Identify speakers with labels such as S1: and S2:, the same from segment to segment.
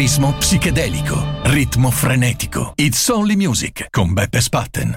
S1: Ritmo psichedelico, ritmo frenetico. It's only music con Beppe Spatten.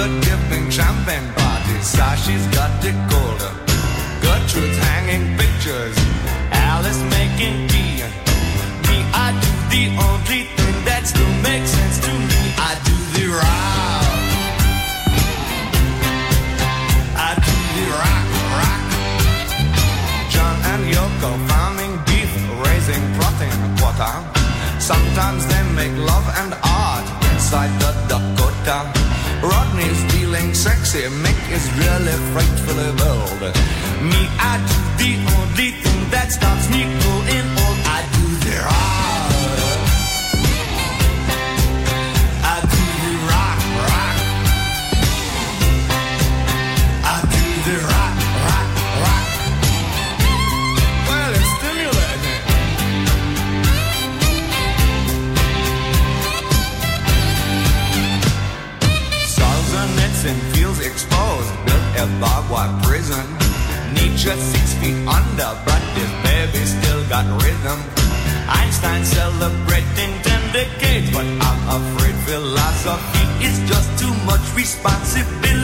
S2: the dipping champagne party. Sashi's got Dakota. Gertrude's hanging pictures is really frightfully bold. Me, I do the only thing that stops me cold. rhythm. Einstein celebrating ten decades, but I'm afraid philosophy is just too much responsibility.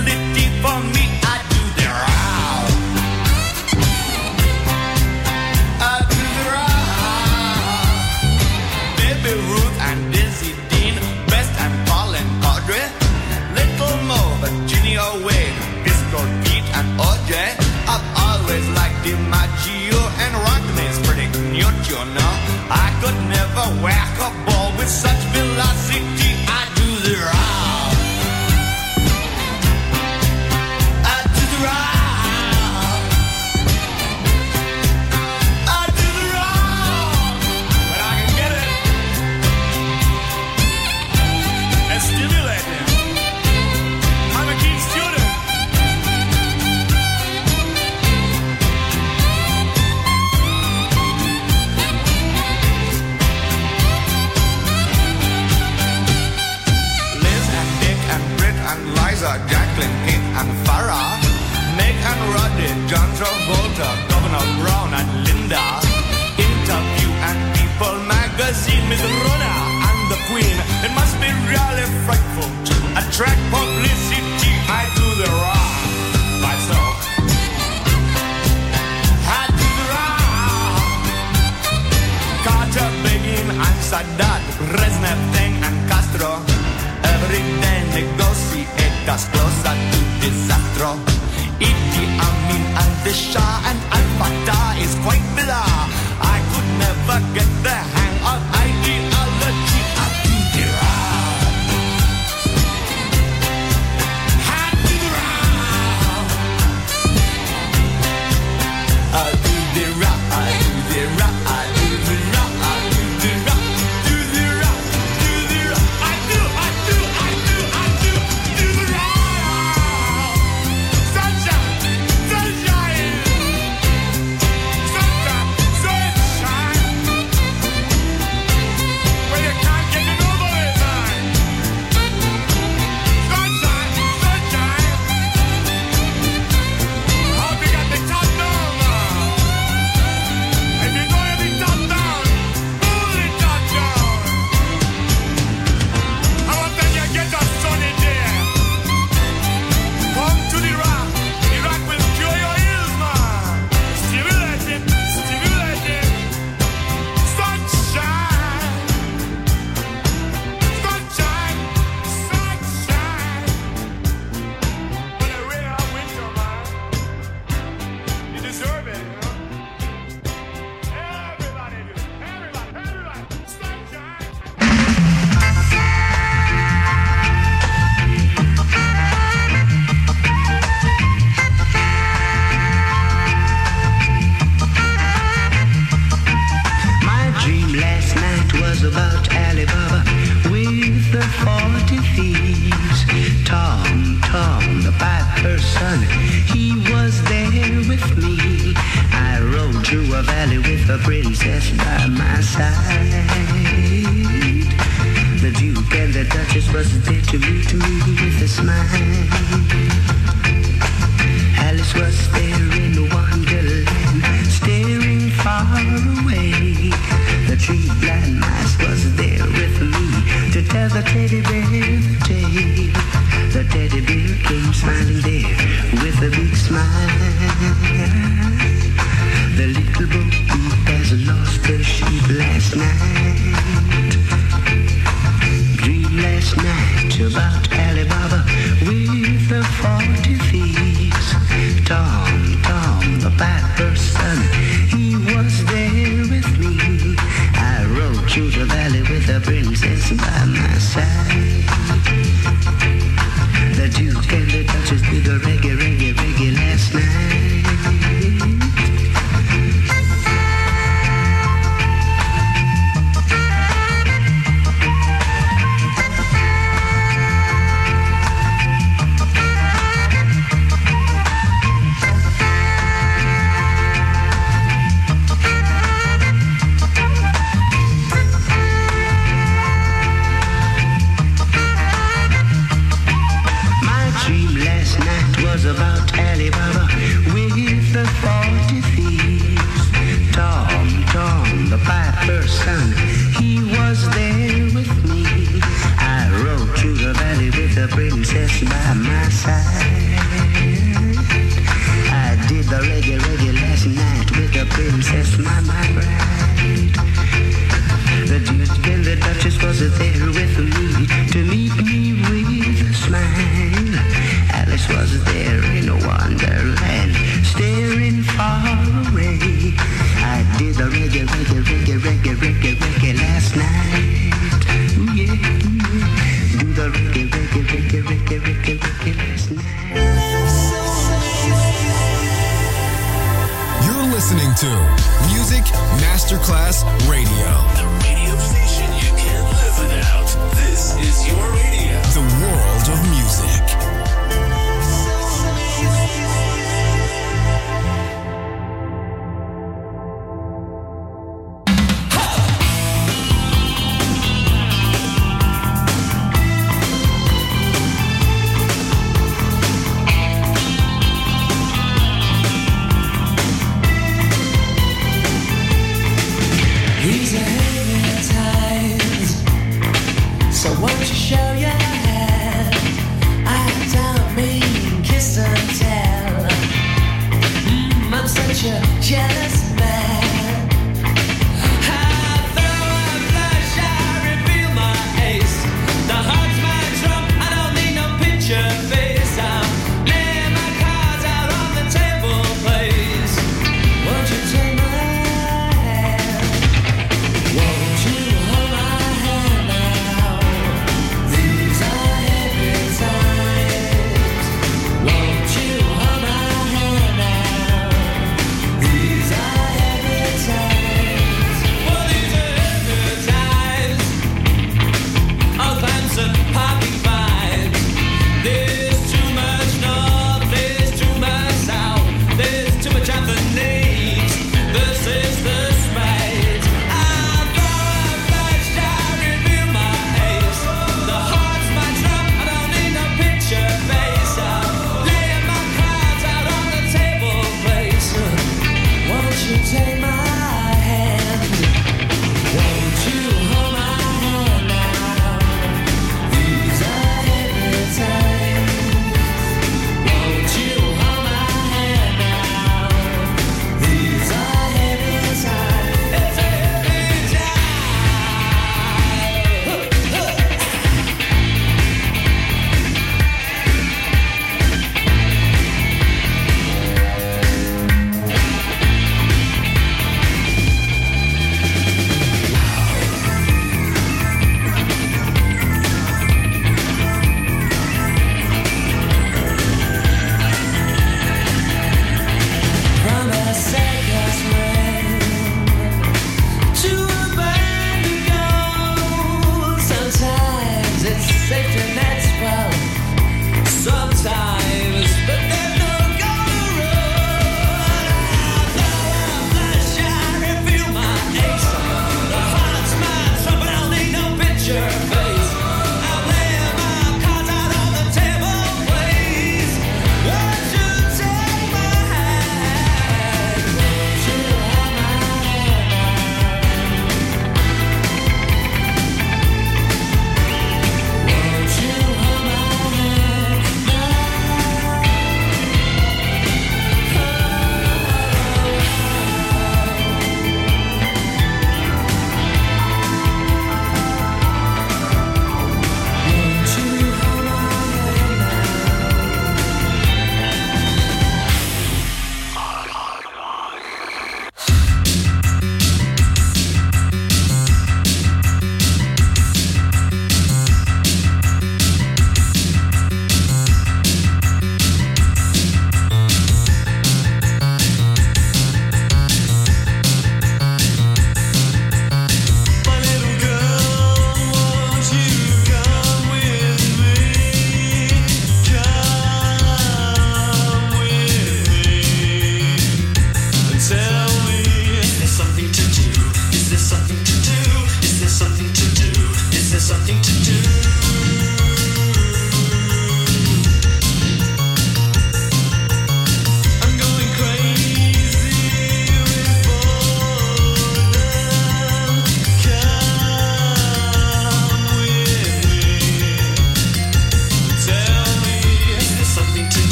S3: Yeah.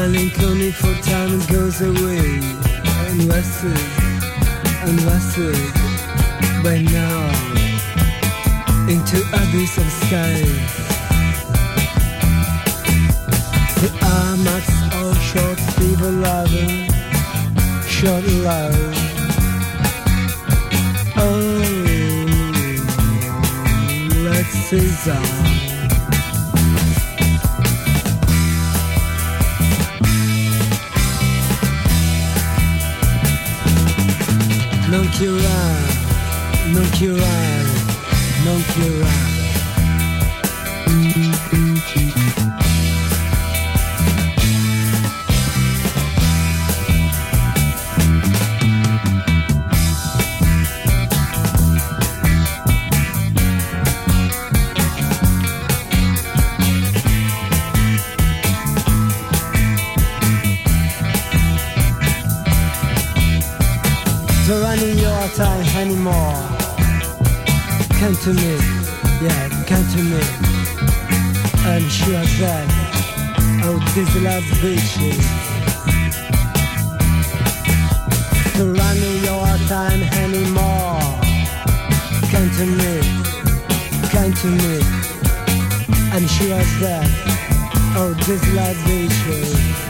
S4: smiling only for time it goes away. Invested, invested by now Into abyss of skies The armax all short people loving Short love. Oh, let's see some. Nuclear, nuclear, nuclear. time anymore. Come to me, yeah, come to me. And she was back, oh, this love bitches. To run your time anymore. Come to me, come to me. And she was back, oh, this love bitches.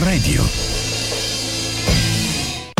S5: Radio.